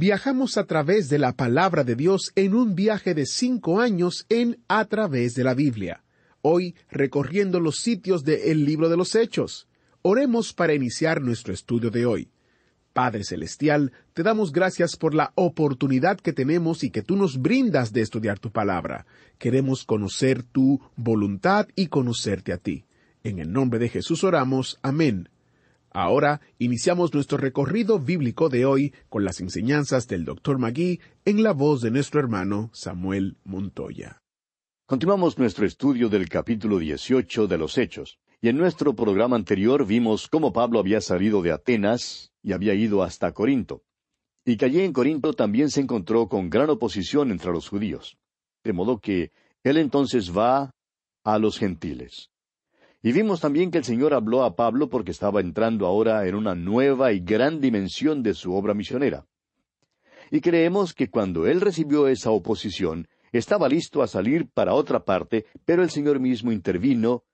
Viajamos a través de la palabra de Dios en un viaje de cinco años en A través de la Biblia. Hoy recorriendo los sitios del libro de los Hechos. Oremos para iniciar nuestro estudio de hoy. Padre Celestial, te damos gracias por la oportunidad que tenemos y que tú nos brindas de estudiar tu palabra. Queremos conocer tu voluntad y conocerte a ti. En el nombre de Jesús oramos. Amén. Ahora iniciamos nuestro recorrido bíblico de hoy con las enseñanzas del Dr. Magui en la voz de nuestro hermano Samuel Montoya. Continuamos nuestro estudio del capítulo 18 de los Hechos. Y en nuestro programa anterior vimos cómo Pablo había salido de Atenas y había ido hasta Corinto. Y que allí en Corinto también se encontró con gran oposición entre los judíos. De modo que él entonces va a los gentiles. Y vimos también que el Señor habló a Pablo porque estaba entrando ahora en una nueva y gran dimensión de su obra misionera. Y creemos que cuando él recibió esa oposición, estaba listo a salir para otra parte, pero el Señor mismo intervino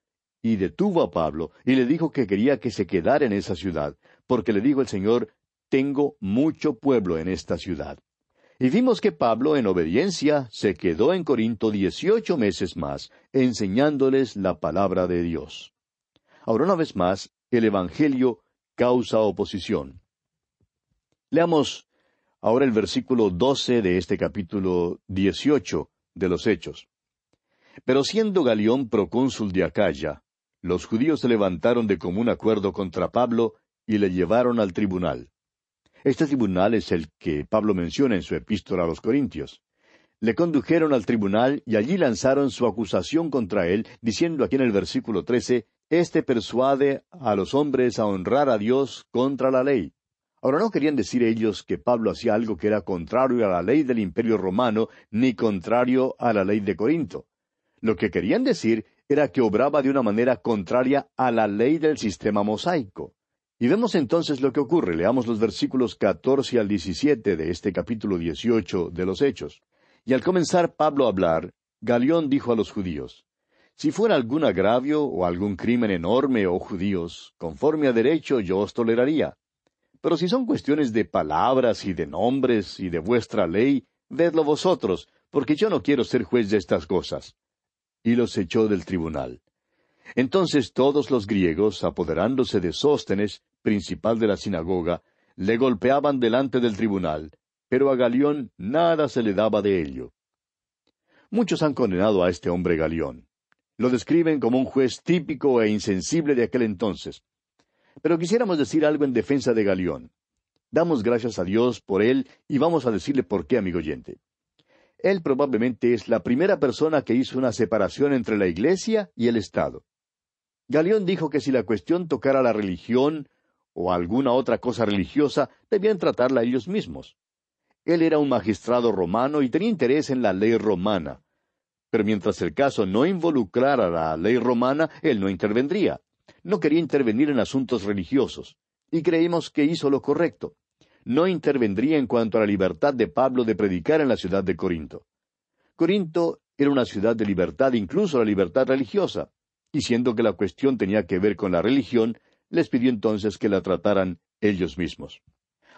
y detuvo a Pablo y le dijo que quería que se quedara en esa ciudad, porque le dijo el Señor, tengo mucho pueblo en esta ciudad. Y vimos que Pablo, en obediencia, se quedó en Corinto dieciocho meses más, enseñándoles la palabra de Dios. Ahora, una vez más, el Evangelio causa oposición. Leamos ahora el versículo doce de este capítulo dieciocho de los Hechos. Pero siendo Galión procónsul de Acaya, los judíos se levantaron de común acuerdo contra Pablo y le llevaron al tribunal. Este tribunal es el que Pablo menciona en su epístola a los Corintios. Le condujeron al tribunal y allí lanzaron su acusación contra él, diciendo aquí en el versículo trece, Este persuade a los hombres a honrar a Dios contra la ley. Ahora no querían decir ellos que Pablo hacía algo que era contrario a la ley del imperio romano, ni contrario a la ley de Corinto. Lo que querían decir era que obraba de una manera contraria a la ley del sistema mosaico. Y vemos entonces lo que ocurre. Leamos los versículos catorce al diecisiete de este capítulo dieciocho de los Hechos. Y al comenzar Pablo a hablar, Galión dijo a los judíos, Si fuera algún agravio o algún crimen enorme, oh judíos, conforme a derecho yo os toleraría. Pero si son cuestiones de palabras y de nombres y de vuestra ley, vedlo vosotros, porque yo no quiero ser juez de estas cosas y los echó del tribunal. Entonces todos los griegos, apoderándose de Sóstenes, principal de la sinagoga, le golpeaban delante del tribunal, pero a Galión nada se le daba de ello. Muchos han condenado a este hombre Galión. Lo describen como un juez típico e insensible de aquel entonces. Pero quisiéramos decir algo en defensa de Galión. Damos gracias a Dios por él y vamos a decirle por qué, amigo oyente. Él probablemente es la primera persona que hizo una separación entre la Iglesia y el Estado. Galión dijo que si la cuestión tocara la religión o alguna otra cosa religiosa, debían tratarla ellos mismos. Él era un magistrado romano y tenía interés en la ley romana. Pero mientras el caso no involucrara la ley romana, él no intervendría. No quería intervenir en asuntos religiosos. y creímos que hizo lo correcto. No intervendría en cuanto a la libertad de Pablo de predicar en la ciudad de Corinto. Corinto era una ciudad de libertad, incluso la libertad religiosa, y siendo que la cuestión tenía que ver con la religión, les pidió entonces que la trataran ellos mismos.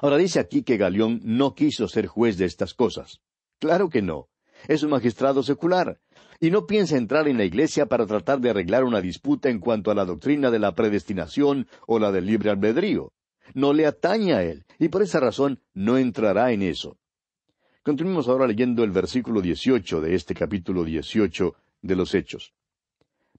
Ahora dice aquí que Galión no quiso ser juez de estas cosas. Claro que no. Es un magistrado secular, y no piensa entrar en la iglesia para tratar de arreglar una disputa en cuanto a la doctrina de la predestinación o la del libre albedrío. No le atañe a él, y por esa razón no entrará en eso. Continuemos ahora leyendo el versículo dieciocho de este capítulo dieciocho de los Hechos.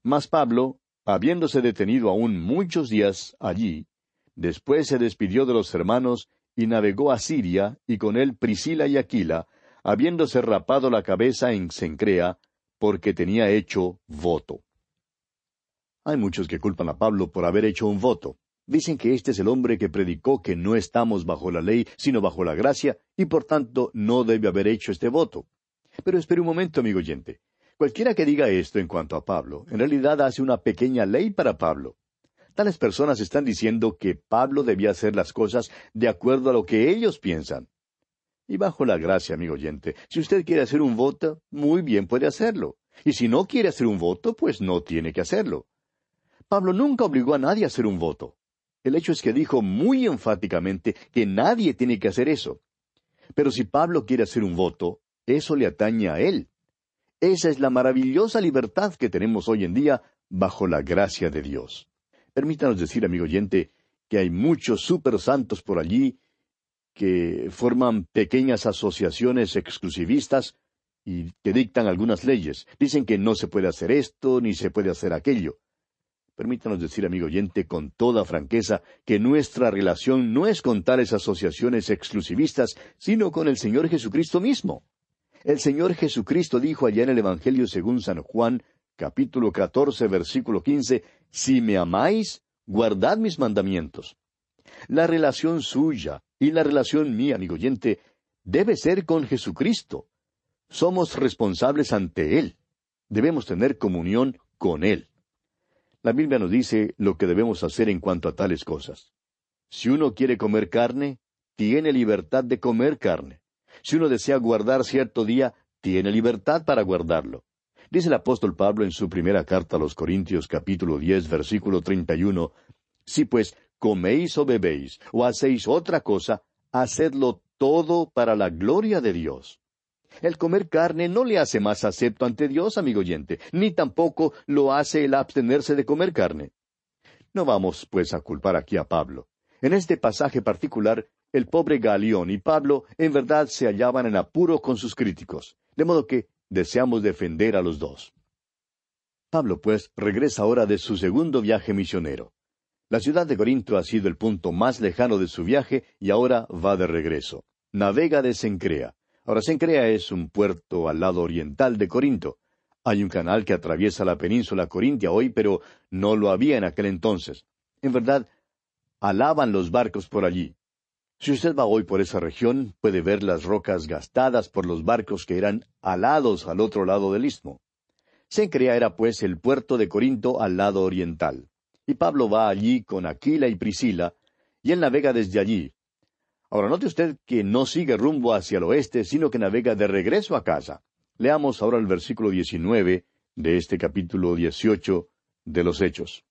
Mas Pablo, habiéndose detenido aún muchos días allí, después se despidió de los hermanos y navegó a Siria, y con él Priscila y Aquila, habiéndose rapado la cabeza en Cencrea, porque tenía hecho voto. Hay muchos que culpan a Pablo por haber hecho un voto. Dicen que este es el hombre que predicó que no estamos bajo la ley, sino bajo la gracia, y por tanto no debe haber hecho este voto. Pero espere un momento, amigo oyente. Cualquiera que diga esto en cuanto a Pablo, en realidad hace una pequeña ley para Pablo. Tales personas están diciendo que Pablo debía hacer las cosas de acuerdo a lo que ellos piensan. Y bajo la gracia, amigo oyente, si usted quiere hacer un voto, muy bien puede hacerlo. Y si no quiere hacer un voto, pues no tiene que hacerlo. Pablo nunca obligó a nadie a hacer un voto. El hecho es que dijo muy enfáticamente que nadie tiene que hacer eso. Pero si Pablo quiere hacer un voto, eso le atañe a él. Esa es la maravillosa libertad que tenemos hoy en día bajo la gracia de Dios. Permítanos decir, amigo oyente, que hay muchos super santos por allí que forman pequeñas asociaciones exclusivistas y que dictan algunas leyes. Dicen que no se puede hacer esto ni se puede hacer aquello. Permítanos decir, amigo oyente, con toda franqueza, que nuestra relación no es con tales asociaciones exclusivistas, sino con el Señor Jesucristo mismo. El Señor Jesucristo dijo allá en el Evangelio según San Juan, capítulo catorce, versículo quince, Si me amáis, guardad mis mandamientos. La relación suya y la relación mía, amigo oyente, debe ser con Jesucristo. Somos responsables ante Él. Debemos tener comunión con Él. La Biblia nos dice lo que debemos hacer en cuanto a tales cosas. Si uno quiere comer carne, tiene libertad de comer carne. Si uno desea guardar cierto día, tiene libertad para guardarlo. Dice el apóstol Pablo en su primera carta a los Corintios capítulo diez versículo treinta y uno, Si pues coméis o bebéis, o hacéis otra cosa, hacedlo todo para la gloria de Dios. El comer carne no le hace más acepto ante Dios, amigo oyente, ni tampoco lo hace el abstenerse de comer carne. No vamos, pues, a culpar aquí a Pablo. En este pasaje particular, el pobre Galión y Pablo en verdad se hallaban en apuro con sus críticos, de modo que deseamos defender a los dos. Pablo, pues, regresa ahora de su segundo viaje misionero. La ciudad de Corinto ha sido el punto más lejano de su viaje y ahora va de regreso. Navega de Sencrea. Ahora Sencrea es un puerto al lado oriental de Corinto. Hay un canal que atraviesa la península corintia hoy, pero no lo había en aquel entonces. En verdad, alaban los barcos por allí. Si usted va hoy por esa región, puede ver las rocas gastadas por los barcos que eran alados al otro lado del istmo. Sencrea era pues el puerto de Corinto al lado oriental. Y Pablo va allí con Aquila y Priscila, y él navega desde allí. Ahora note usted que no sigue rumbo hacia el oeste, sino que navega de regreso a casa. Leamos ahora el versículo 19 de este capítulo 18 de los Hechos.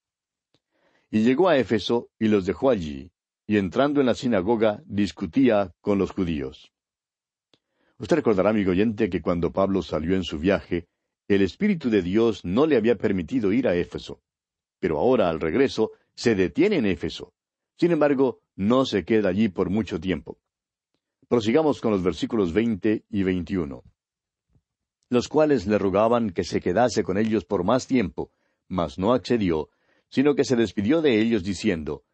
Y llegó a Éfeso y los dejó allí, y entrando en la sinagoga discutía con los judíos. Usted recordará, amigo oyente, que cuando Pablo salió en su viaje, el Espíritu de Dios no le había permitido ir a Éfeso pero ahora al regreso se detiene en Éfeso. Sin embargo, no se queda allí por mucho tiempo. Prosigamos con los versículos veinte y veintiuno. Los cuales le rogaban que se quedase con ellos por más tiempo, mas no accedió, sino que se despidió de ellos diciendo,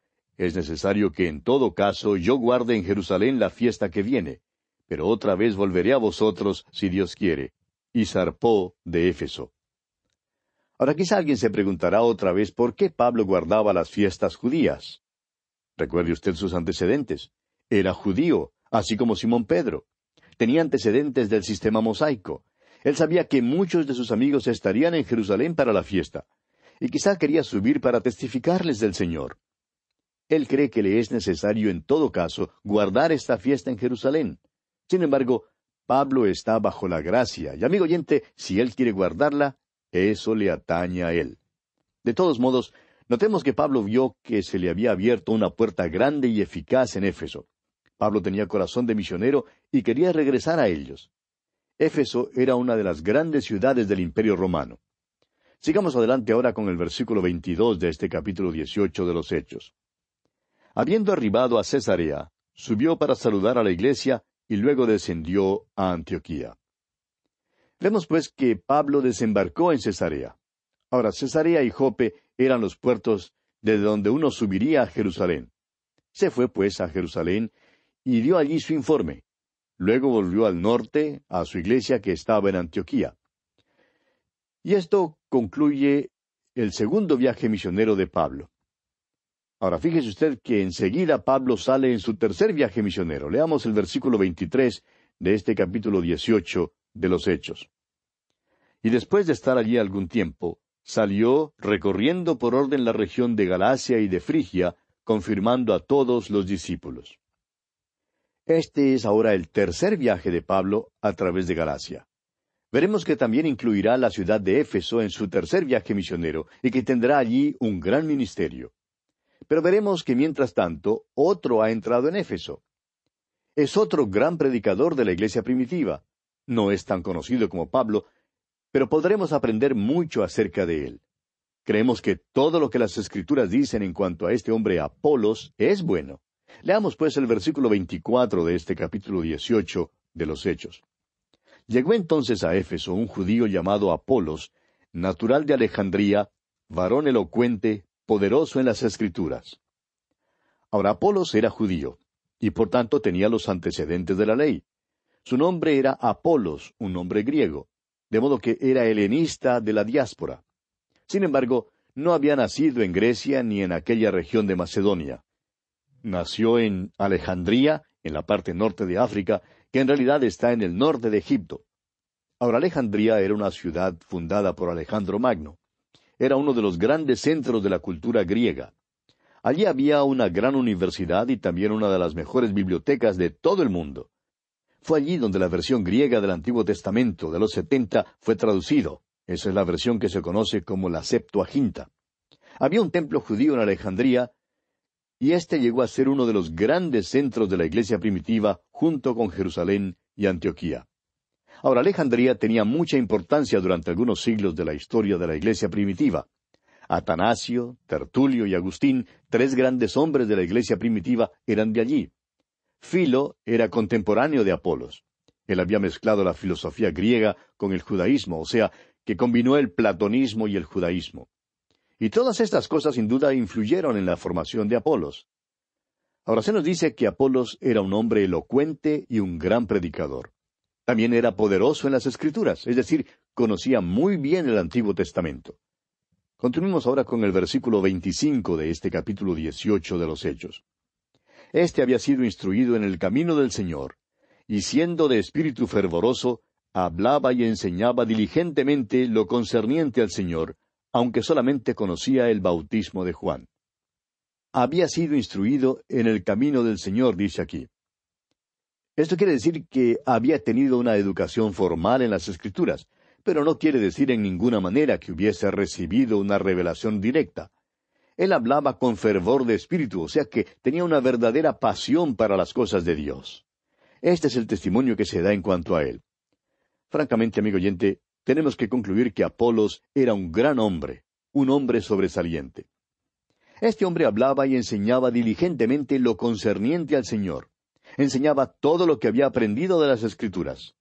Es necesario que en todo caso yo guarde en Jerusalén la fiesta que viene, pero otra vez volveré a vosotros si Dios quiere. Y zarpó de Éfeso. Ahora quizá alguien se preguntará otra vez por qué Pablo guardaba las fiestas judías. Recuerde usted sus antecedentes. Era judío, así como Simón Pedro. Tenía antecedentes del sistema mosaico. Él sabía que muchos de sus amigos estarían en Jerusalén para la fiesta, y quizá quería subir para testificarles del Señor. Él cree que le es necesario en todo caso guardar esta fiesta en Jerusalén. Sin embargo, Pablo está bajo la gracia, y amigo oyente, si él quiere guardarla, eso le atañe a él. De todos modos, notemos que Pablo vio que se le había abierto una puerta grande y eficaz en Éfeso. Pablo tenía corazón de misionero y quería regresar a ellos. Éfeso era una de las grandes ciudades del Imperio romano. Sigamos adelante ahora con el versículo 22 de este capítulo 18 de los Hechos. Habiendo arribado a Cesarea, subió para saludar a la iglesia y luego descendió a Antioquía. Vemos pues que Pablo desembarcó en Cesarea. Ahora, Cesarea y Jope eran los puertos desde donde uno subiría a Jerusalén. Se fue pues a Jerusalén y dio allí su informe. Luego volvió al norte, a su iglesia que estaba en Antioquía. Y esto concluye el segundo viaje misionero de Pablo. Ahora fíjese usted que enseguida Pablo sale en su tercer viaje misionero. Leamos el versículo 23 de este capítulo 18 de los Hechos. Y después de estar allí algún tiempo, salió recorriendo por orden la región de Galacia y de Frigia, confirmando a todos los discípulos. Este es ahora el tercer viaje de Pablo a través de Galacia. Veremos que también incluirá la ciudad de Éfeso en su tercer viaje misionero y que tendrá allí un gran ministerio. Pero veremos que mientras tanto otro ha entrado en Éfeso. Es otro gran predicador de la iglesia primitiva. No es tan conocido como Pablo, pero podremos aprender mucho acerca de él. Creemos que todo lo que las escrituras dicen en cuanto a este hombre Apolos es bueno. Leamos pues el versículo 24 de este capítulo 18 de los Hechos. Llegó entonces a Éfeso un judío llamado Apolos, natural de Alejandría, varón elocuente, poderoso en las Escrituras. Ahora Apolos era judío, y por tanto tenía los antecedentes de la ley. Su nombre era Apolos, un nombre griego, de modo que era helenista de la diáspora. Sin embargo, no había nacido en Grecia ni en aquella región de Macedonia. Nació en Alejandría, en la parte norte de África, que en realidad está en el norte de Egipto. Ahora Alejandría era una ciudad fundada por Alejandro Magno era uno de los grandes centros de la cultura griega. Allí había una gran universidad y también una de las mejores bibliotecas de todo el mundo. Fue allí donde la versión griega del Antiguo Testamento de los setenta fue traducido. Esa es la versión que se conoce como la Septuaginta. Había un templo judío en Alejandría y este llegó a ser uno de los grandes centros de la iglesia primitiva junto con Jerusalén y Antioquía. Ahora, Alejandría tenía mucha importancia durante algunos siglos de la historia de la iglesia primitiva. Atanasio, Tertulio y Agustín, tres grandes hombres de la iglesia primitiva, eran de allí. Filo era contemporáneo de Apolos. Él había mezclado la filosofía griega con el judaísmo, o sea, que combinó el platonismo y el judaísmo. Y todas estas cosas sin duda influyeron en la formación de Apolos. Ahora se nos dice que Apolos era un hombre elocuente y un gran predicador. También era poderoso en las Escrituras, es decir, conocía muy bien el Antiguo Testamento. Continuemos ahora con el versículo 25 de este capítulo 18 de los Hechos. Este había sido instruido en el camino del Señor, y siendo de espíritu fervoroso, hablaba y enseñaba diligentemente lo concerniente al Señor, aunque solamente conocía el bautismo de Juan. Había sido instruido en el camino del Señor, dice aquí. Esto quiere decir que había tenido una educación formal en las Escrituras, pero no quiere decir en ninguna manera que hubiese recibido una revelación directa. Él hablaba con fervor de espíritu, o sea que tenía una verdadera pasión para las cosas de Dios. Este es el testimonio que se da en cuanto a él. Francamente, amigo oyente, tenemos que concluir que Apolos era un gran hombre, un hombre sobresaliente. Este hombre hablaba y enseñaba diligentemente lo concerniente al Señor enseñaba todo lo que había aprendido de las Escrituras.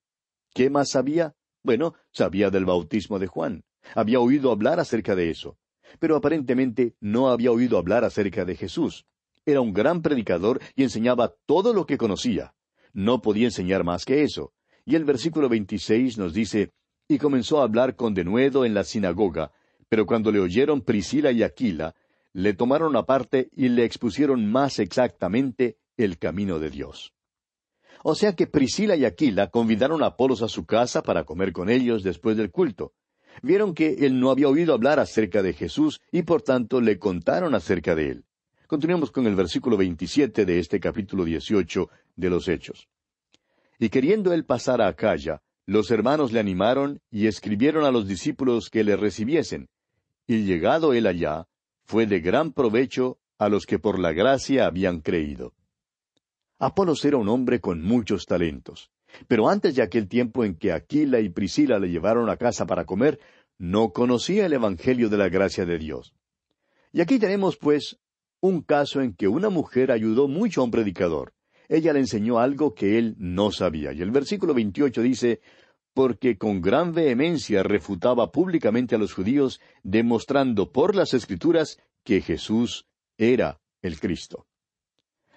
¿Qué más sabía? Bueno, sabía del bautismo de Juan. Había oído hablar acerca de eso. Pero aparentemente no había oído hablar acerca de Jesús. Era un gran predicador y enseñaba todo lo que conocía. No podía enseñar más que eso. Y el versículo 26 nos dice, y comenzó a hablar con denuedo en la sinagoga, pero cuando le oyeron Priscila y Aquila, le tomaron aparte y le expusieron más exactamente el camino de Dios. O sea que Priscila y Aquila convidaron a Apolos a su casa para comer con ellos después del culto. Vieron que él no había oído hablar acerca de Jesús y por tanto le contaron acerca de él. Continuemos con el versículo 27 de este capítulo 18 de los Hechos. Y queriendo él pasar a Acaya, los hermanos le animaron y escribieron a los discípulos que le recibiesen. Y llegado él allá, fue de gran provecho a los que por la gracia habían creído. Apolos era un hombre con muchos talentos. Pero antes de aquel tiempo en que Aquila y Priscila le llevaron a casa para comer, no conocía el Evangelio de la gracia de Dios. Y aquí tenemos, pues, un caso en que una mujer ayudó mucho a un predicador. Ella le enseñó algo que él no sabía. Y el versículo 28 dice, porque con gran vehemencia refutaba públicamente a los judíos, demostrando por las escrituras que Jesús era el Cristo.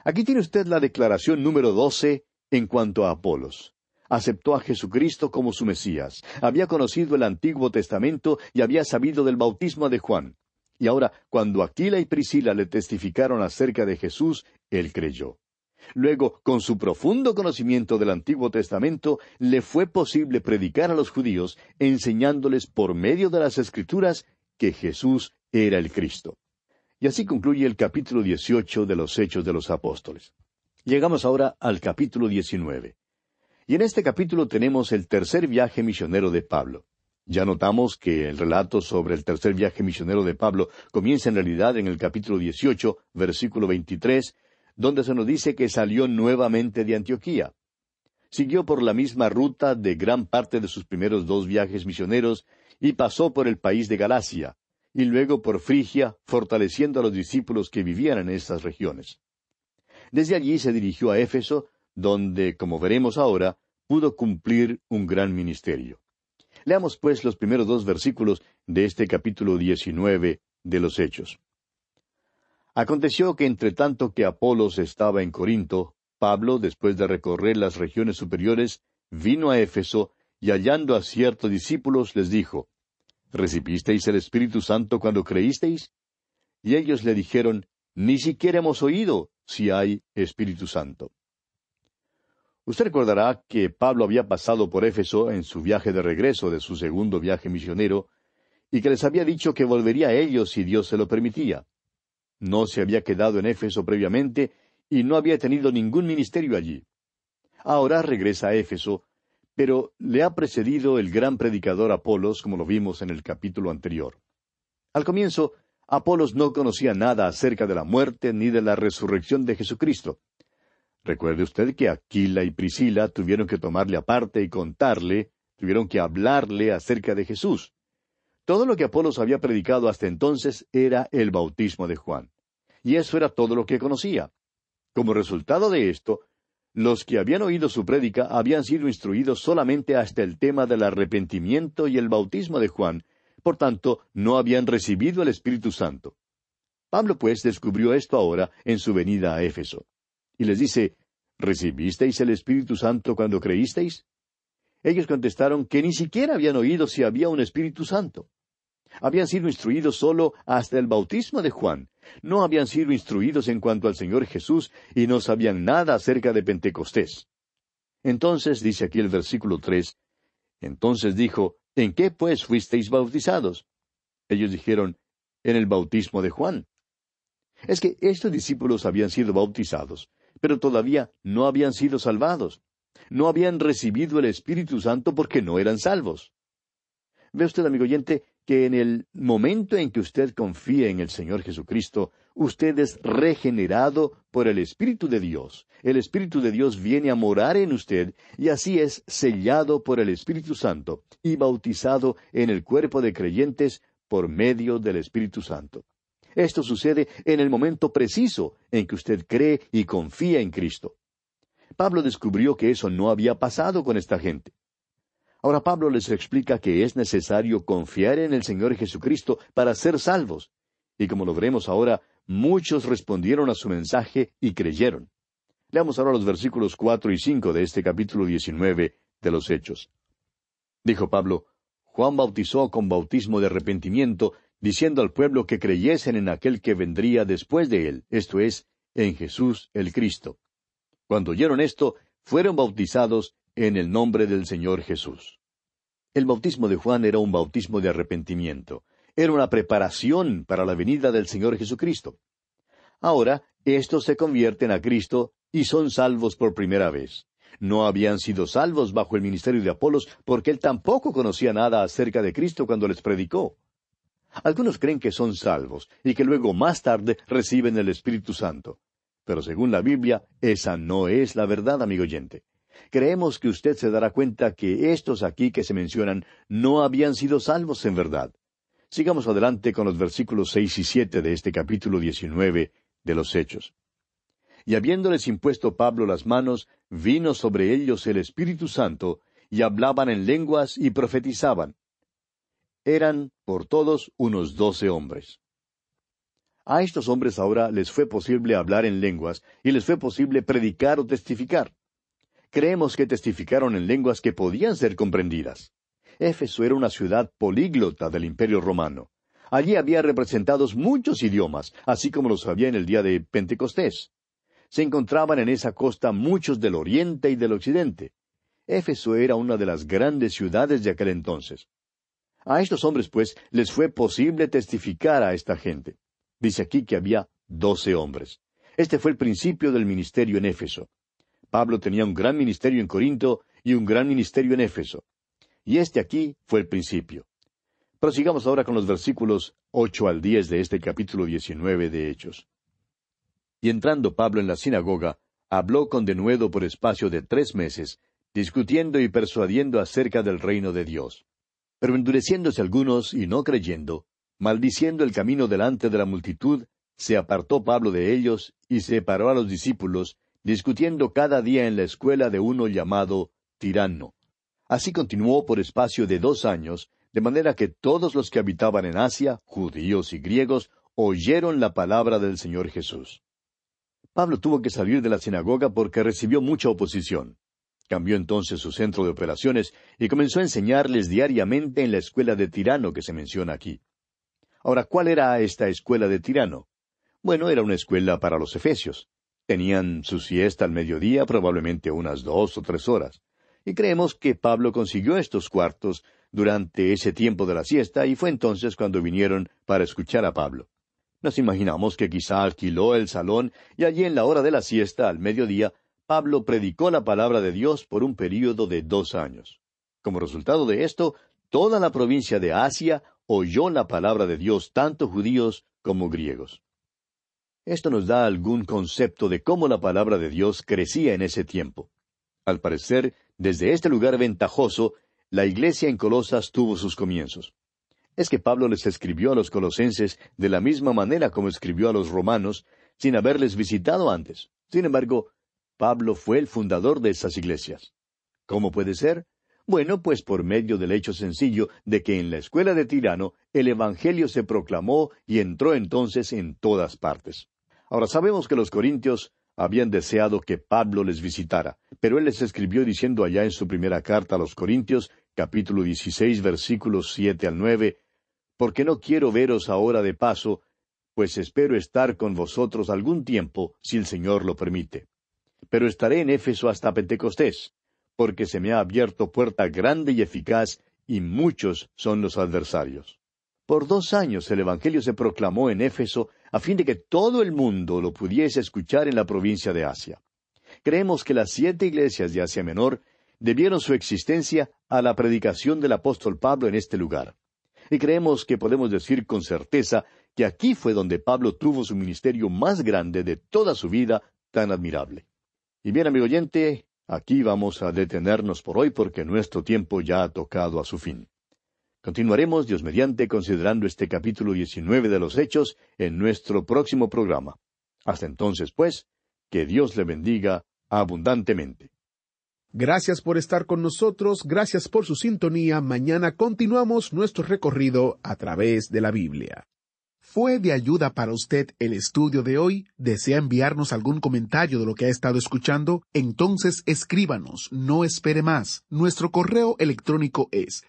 Aquí tiene usted la declaración número doce en cuanto a Apolos. Aceptó a Jesucristo como su Mesías, había conocido el Antiguo Testamento y había sabido del bautismo de Juan. Y ahora, cuando Aquila y Priscila le testificaron acerca de Jesús, él creyó. Luego, con su profundo conocimiento del Antiguo Testamento, le fue posible predicar a los judíos, enseñándoles por medio de las Escrituras que Jesús era el Cristo. Y así concluye el capítulo 18 de los Hechos de los Apóstoles. Llegamos ahora al capítulo 19. Y en este capítulo tenemos el tercer viaje misionero de Pablo. Ya notamos que el relato sobre el tercer viaje misionero de Pablo comienza en realidad en el capítulo 18, versículo 23, donde se nos dice que salió nuevamente de Antioquía. Siguió por la misma ruta de gran parte de sus primeros dos viajes misioneros y pasó por el país de Galacia, y luego por Frigia, fortaleciendo a los discípulos que vivían en estas regiones. Desde allí se dirigió a Éfeso, donde, como veremos ahora, pudo cumplir un gran ministerio. Leamos pues los primeros dos versículos de este capítulo diecinueve de los Hechos. Aconteció que entre tanto que Apolos estaba en Corinto, Pablo, después de recorrer las regiones superiores, vino a Éfeso y hallando a ciertos discípulos les dijo, ¿Recibisteis el Espíritu Santo cuando creísteis? Y ellos le dijeron, Ni siquiera hemos oído si hay Espíritu Santo. Usted recordará que Pablo había pasado por Éfeso en su viaje de regreso de su segundo viaje misionero, y que les había dicho que volvería a ellos si Dios se lo permitía. No se había quedado en Éfeso previamente y no había tenido ningún ministerio allí. Ahora regresa a Éfeso, pero le ha precedido el gran predicador Apolos, como lo vimos en el capítulo anterior. Al comienzo, Apolos no conocía nada acerca de la muerte ni de la resurrección de Jesucristo. Recuerde usted que Aquila y Priscila tuvieron que tomarle aparte y contarle, tuvieron que hablarle acerca de Jesús. Todo lo que Apolos había predicado hasta entonces era el bautismo de Juan. Y eso era todo lo que conocía. Como resultado de esto, los que habían oído su prédica habían sido instruidos solamente hasta el tema del arrepentimiento y el bautismo de Juan, por tanto, no habían recibido el Espíritu Santo. Pablo, pues, descubrió esto ahora en su venida a Éfeso y les dice, ¿Recibisteis el Espíritu Santo cuando creísteis? Ellos contestaron que ni siquiera habían oído si había un Espíritu Santo. Habían sido instruidos solo hasta el bautismo de Juan. No habían sido instruidos en cuanto al Señor Jesús y no sabían nada acerca de Pentecostés. Entonces, dice aquí el versículo tres, entonces dijo, ¿en qué pues fuisteis bautizados? Ellos dijeron, en el bautismo de Juan. Es que estos discípulos habían sido bautizados, pero todavía no habían sido salvados. No habían recibido el Espíritu Santo porque no eran salvos. Ve usted, amigo oyente, que en el momento en que usted confía en el Señor Jesucristo, usted es regenerado por el Espíritu de Dios. El Espíritu de Dios viene a morar en usted y así es sellado por el Espíritu Santo y bautizado en el cuerpo de creyentes por medio del Espíritu Santo. Esto sucede en el momento preciso en que usted cree y confía en Cristo. Pablo descubrió que eso no había pasado con esta gente. Ahora Pablo les explica que es necesario confiar en el Señor Jesucristo para ser salvos. Y como lo veremos ahora, muchos respondieron a su mensaje y creyeron. Leamos ahora los versículos cuatro y cinco de este capítulo diecinueve de los Hechos. Dijo Pablo, Juan bautizó con bautismo de arrepentimiento, diciendo al pueblo que creyesen en aquel que vendría después de él, esto es, en Jesús el Cristo. Cuando oyeron esto, fueron bautizados en el nombre del Señor Jesús. El bautismo de Juan era un bautismo de arrepentimiento, era una preparación para la venida del Señor Jesucristo. Ahora, estos se convierten a Cristo y son salvos por primera vez. No habían sido salvos bajo el ministerio de Apolos porque él tampoco conocía nada acerca de Cristo cuando les predicó. Algunos creen que son salvos y que luego más tarde reciben el Espíritu Santo. Pero según la Biblia, esa no es la verdad, amigo oyente. Creemos que usted se dará cuenta que estos aquí que se mencionan no habían sido salvos en verdad. Sigamos adelante con los versículos seis y siete de este capítulo diecinueve de los Hechos. Y habiéndoles impuesto Pablo las manos, vino sobre ellos el Espíritu Santo, y hablaban en lenguas y profetizaban. Eran, por todos, unos doce hombres. A estos hombres ahora les fue posible hablar en lenguas, y les fue posible predicar o testificar. Creemos que testificaron en lenguas que podían ser comprendidas. Éfeso era una ciudad políglota del Imperio romano. Allí había representados muchos idiomas, así como los había en el día de Pentecostés se encontraban en esa costa muchos del oriente y del occidente. Éfeso era una de las grandes ciudades de aquel entonces. A estos hombres, pues, les fue posible testificar a esta gente. Dice aquí que había doce hombres. Este fue el principio del ministerio en Éfeso. Pablo tenía un gran ministerio en Corinto y un gran ministerio en Éfeso. Y este aquí fue el principio. Prosigamos ahora con los versículos ocho al diez de este capítulo diecinueve de Hechos. Y entrando Pablo en la sinagoga, habló con denuedo por espacio de tres meses, discutiendo y persuadiendo acerca del reino de Dios. Pero endureciéndose algunos y no creyendo, maldiciendo el camino delante de la multitud, se apartó Pablo de ellos y separó a los discípulos, discutiendo cada día en la escuela de uno llamado Tirano. Así continuó por espacio de dos años, de manera que todos los que habitaban en Asia, judíos y griegos, oyeron la palabra del Señor Jesús. Pablo tuvo que salir de la sinagoga porque recibió mucha oposición. Cambió entonces su centro de operaciones y comenzó a enseñarles diariamente en la escuela de tirano que se menciona aquí. Ahora, ¿cuál era esta escuela de tirano? Bueno, era una escuela para los efesios. Tenían su siesta al mediodía, probablemente unas dos o tres horas. Y creemos que Pablo consiguió estos cuartos durante ese tiempo de la siesta y fue entonces cuando vinieron para escuchar a Pablo. Nos imaginamos que quizá alquiló el salón y allí en la hora de la siesta, al mediodía, Pablo predicó la palabra de Dios por un período de dos años. Como resultado de esto, toda la provincia de Asia oyó la palabra de Dios, tanto judíos como griegos. Esto nos da algún concepto de cómo la palabra de Dios crecía en ese tiempo. Al parecer, desde este lugar ventajoso, la iglesia en Colosas tuvo sus comienzos es que Pablo les escribió a los colosenses de la misma manera como escribió a los romanos, sin haberles visitado antes. Sin embargo, Pablo fue el fundador de esas iglesias. ¿Cómo puede ser? Bueno, pues por medio del hecho sencillo de que en la escuela de Tirano el Evangelio se proclamó y entró entonces en todas partes. Ahora sabemos que los corintios habían deseado que Pablo les visitara, pero él les escribió diciendo allá en su primera carta a los Corintios, capítulo 16, versículos siete al nueve, porque no quiero veros ahora de paso, pues espero estar con vosotros algún tiempo, si el Señor lo permite. Pero estaré en Éfeso hasta Pentecostés, porque se me ha abierto puerta grande y eficaz, y muchos son los adversarios. Por dos años el Evangelio se proclamó en Éfeso a fin de que todo el mundo lo pudiese escuchar en la provincia de Asia. Creemos que las siete iglesias de Asia Menor debieron su existencia a la predicación del apóstol Pablo en este lugar. Y creemos que podemos decir con certeza que aquí fue donde Pablo tuvo su ministerio más grande de toda su vida tan admirable. Y bien, amigo oyente, aquí vamos a detenernos por hoy porque nuestro tiempo ya ha tocado a su fin. Continuaremos, Dios mediante, considerando este capítulo 19 de los Hechos en nuestro próximo programa. Hasta entonces, pues, que Dios le bendiga abundantemente. Gracias por estar con nosotros, gracias por su sintonía. Mañana continuamos nuestro recorrido a través de la Biblia. ¿Fue de ayuda para usted el estudio de hoy? ¿Desea enviarnos algún comentario de lo que ha estado escuchando? Entonces escríbanos, no espere más. Nuestro correo electrónico es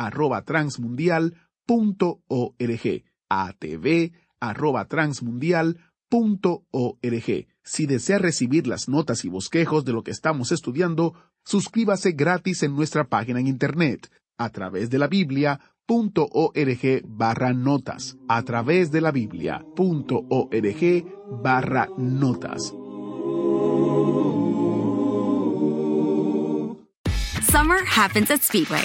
atv@transmundial.org. atv@transmundial.org. Si desea recibir las notas y bosquejos de lo que estamos estudiando, suscríbase gratis en nuestra página en Internet, a través de la Biblia.org. barra notas. A través de la Biblia.org barra notas. Summer happens at Speedway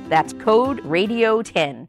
That's code radio 10.